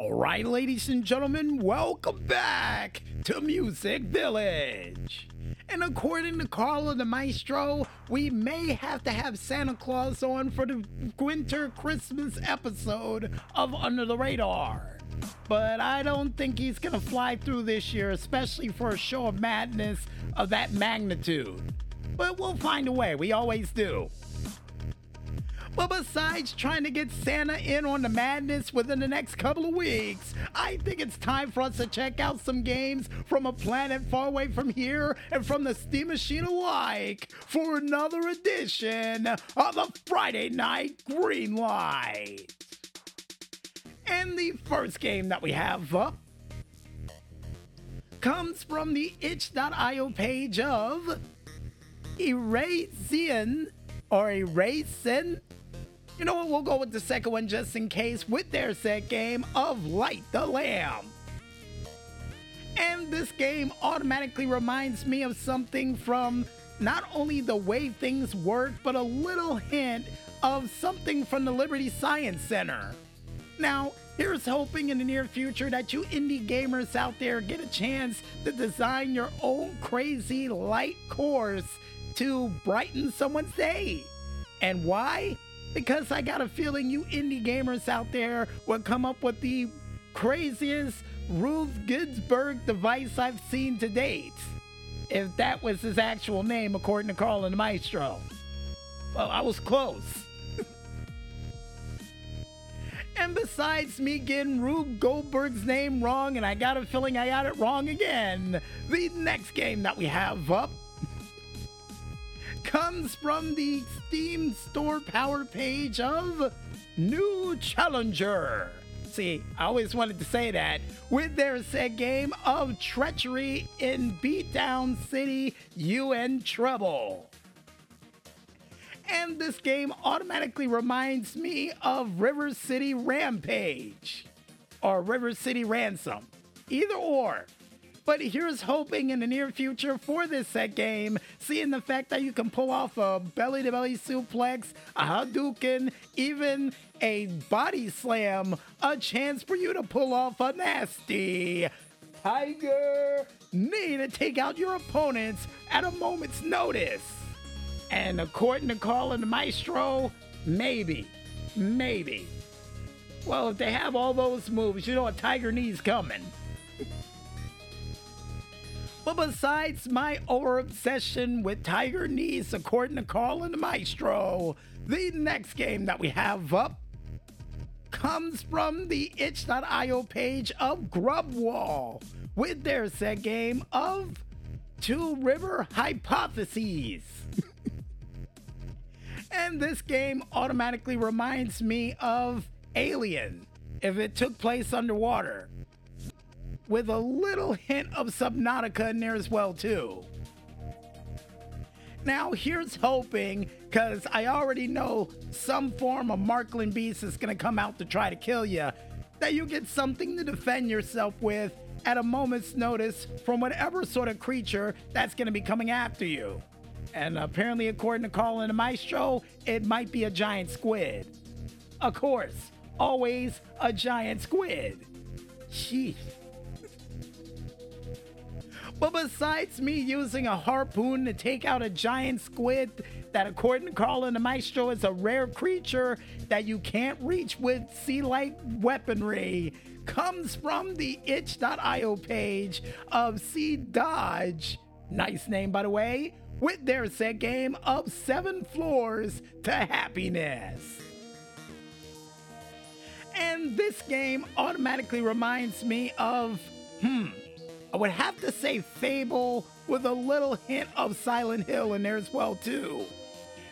All right, ladies and gentlemen, welcome back to Music Village. And according to Carla the Maestro, we may have to have Santa Claus on for the winter Christmas episode of Under the Radar. But I don't think he's gonna fly through this year, especially for a show of madness of that magnitude. But we'll find a way, we always do. But besides trying to get Santa in on the madness within the next couple of weeks, I think it's time for us to check out some games from a planet far away from here and from the Steam Machine alike for another edition of the Friday Night Green Light. And the first game that we have up comes from the itch.io page of Erasin or Erasin you know what? We'll go with the second one just in case with their set game of Light the Lamb. And this game automatically reminds me of something from not only the way things work, but a little hint of something from the Liberty Science Center. Now, here's hoping in the near future that you indie gamers out there get a chance to design your own crazy light course to brighten someone's day. And why? Because I got a feeling you indie gamers out there will come up with the craziest Ruth Ginsburg device I've seen to date. If that was his actual name, according to Carl and the Maestro. Well, I was close. and besides me getting Rube Goldberg's name wrong, and I got a feeling I got it wrong again, the next game that we have up comes from the Steam Store Power page of NuChallenger. See, I always wanted to say that with their set game of Treachery in Beatdown City, You in Trouble. And this game automatically reminds me of River City Rampage or River City Ransom. Either or. But here's hoping in the near future for this set game, seeing the fact that you can pull off a belly to belly suplex, a Hadouken, even a body slam, a chance for you to pull off a nasty Tiger knee to take out your opponents at a moment's notice. And according to the Maestro, maybe, maybe. Well, if they have all those moves, you know a Tiger knee's coming. But besides my over obsession with Tiger Knees, according to Carl and Maestro, the next game that we have up comes from the itch.io page of Grubwall with their set game of Two River Hypotheses. and this game automatically reminds me of Alien if it took place underwater with a little hint of Subnautica in there as well too. Now here's hoping, cause I already know some form of Markland beast is gonna come out to try to kill you, that you get something to defend yourself with at a moment's notice from whatever sort of creature that's gonna be coming after you. And apparently, according to Colin and Maestro, it might be a giant squid. Of course, always a giant squid. Sheesh. But besides me using a harpoon to take out a giant squid that, according to Carl and the Maestro, is a rare creature that you can't reach with sea like weaponry, comes from the itch.io page of Sea Dodge. Nice name, by the way, with their set game of Seven Floors to Happiness. And this game automatically reminds me of, hmm, I would have to say Fable with a little hint of Silent Hill in there as well too.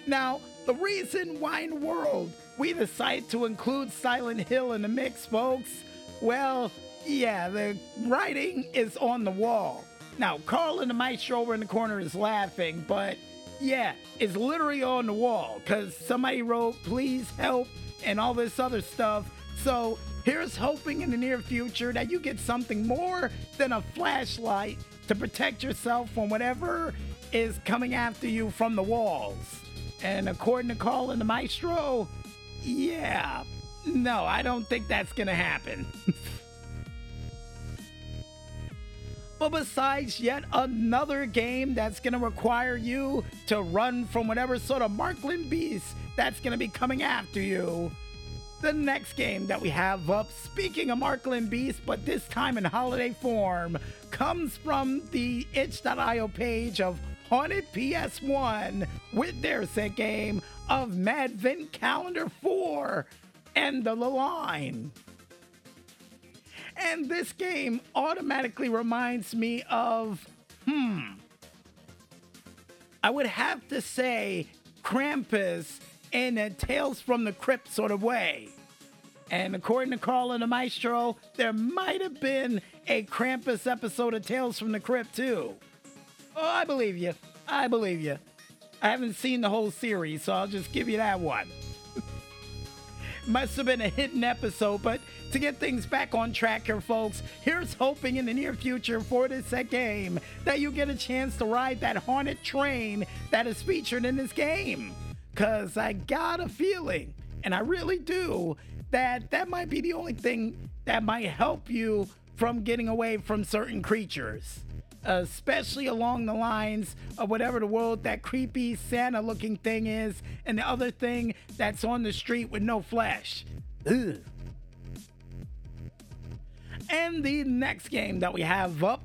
Now, the reason why in world we decide to include Silent Hill in the mix, folks, well, yeah, the writing is on the wall. Now, Carl and the maestro over in the corner is laughing, but yeah, it's literally on the wall because somebody wrote, please help, and all this other stuff. So Here's hoping in the near future that you get something more than a flashlight to protect yourself from whatever is coming after you from the walls. And according to Colin the Maestro, yeah, no, I don't think that's gonna happen. But besides yet another game that's going to require you to run from whatever sort of Marklin beast that's going to be coming after you, the next game that we have up, speaking of Markland Beast, but this time in holiday form, comes from the itch.io page of Haunted PS1 with their set game of Madvent Calendar 4 and the line. And this game automatically reminds me of, hmm, I would have to say Krampus in a Tales from the Crypt sort of way. And according to Carl and the Maestro, there might have been a Krampus episode of Tales from the Crypt too. Oh, I believe you. I believe you. I haven't seen the whole series, so I'll just give you that one. Must have been a hidden episode, but to get things back on track here, folks, here's hoping in the near future for this game that you get a chance to ride that haunted train that is featured in this game. Cause I got a feeling, and I really do, that that might be the only thing that might help you from getting away from certain creatures especially along the lines of whatever the world that creepy Santa looking thing is, and the other thing that's on the street with no flesh. Ugh. And the next game that we have up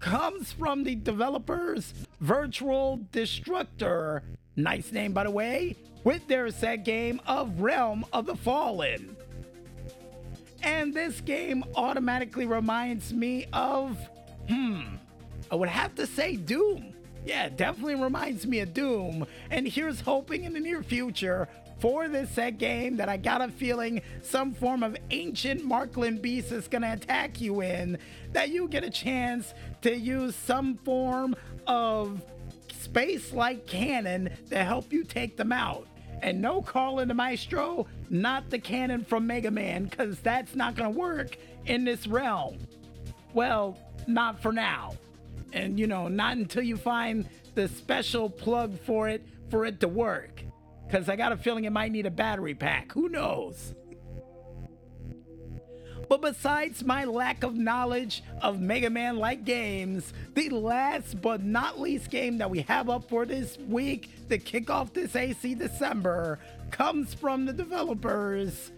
comes from the developers Virtual Destructor. Nice name, by the way, with their set game of Realm of the Fallen. And this game automatically reminds me of, hmm, I would have to say Doom. Yeah, definitely reminds me of Doom. And here's hoping in the near future for this set game that I got a feeling some form of ancient Markland beast is gonna attack you in, that you get a chance to use some form of space like cannon to help you take them out. And no calling the Maestro, not the cannon from Mega Man, because that's not gonna work in this realm. Well, not for now and you know, not until you find the special plug for it for it to work. Because I got a feeling it might need a battery pack. Who knows? But besides my lack of knowledge of Mega Man like games, the last but not least game that we have up for this week to kick off this AC December comes from the developers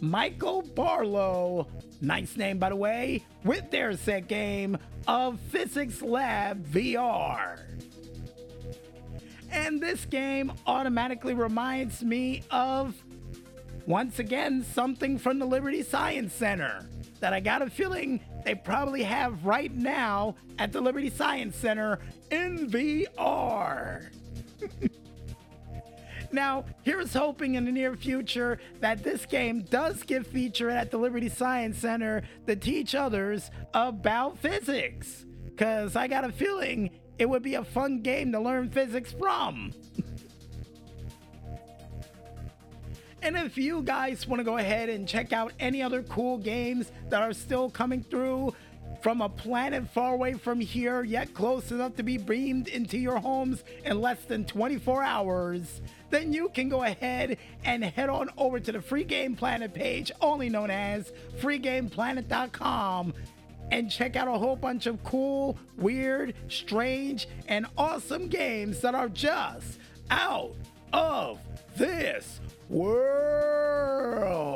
Michael Barlow, nice name by the way, with their set game of Physics Lab VR. And this game automatically reminds me of, once again, something from the Liberty Science Center that I got a feeling they probably have right now at the Liberty Science Center in VR. Now, here's hoping in the near future that this game does get featured at the Liberty Science Center to teach others about physics. Because I got a feeling it would be a fun game to learn physics from. And if you guys want to go ahead and check out any other cool games that are still coming through from a planet far away from here, yet close enough to be beamed into your homes in less than 24 hours, then you can go ahead and head on over to the Free Game Planet page, only known as freegameplanet.com, and check out a whole bunch of cool, weird, strange, and awesome games that are just out of this world.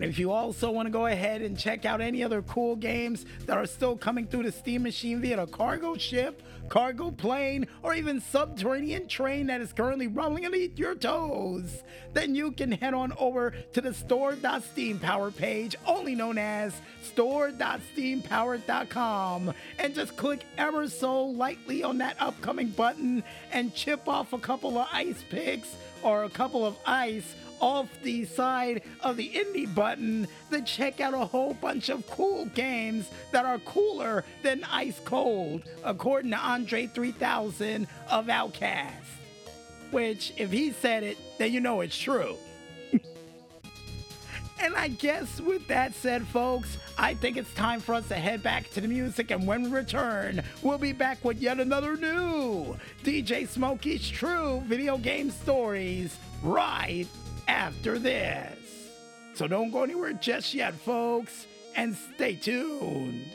And if you also want to go ahead and check out any other cool games that are still coming through the Steam machine via a cargo ship, cargo plane, or even subterranean train that is currently rolling underneath your toes, then you can head on over to the store.steampower page, only known as store.steampower.com, and just click ever so lightly on that upcoming button and chip off a couple of ice picks or a couple of ice off the side of the indie button to check out a whole bunch of cool games that are cooler than Ice Cold, according to Andre 3000 of OutKast. Which, if he said it, then you know it's true. and I guess with that said, folks, I think it's time for us to head back to the music, and when we return, we'll be back with yet another new DJ Smokey's True Video Game Stories right after this. So don't go anywhere just yet, folks. and stay tuned.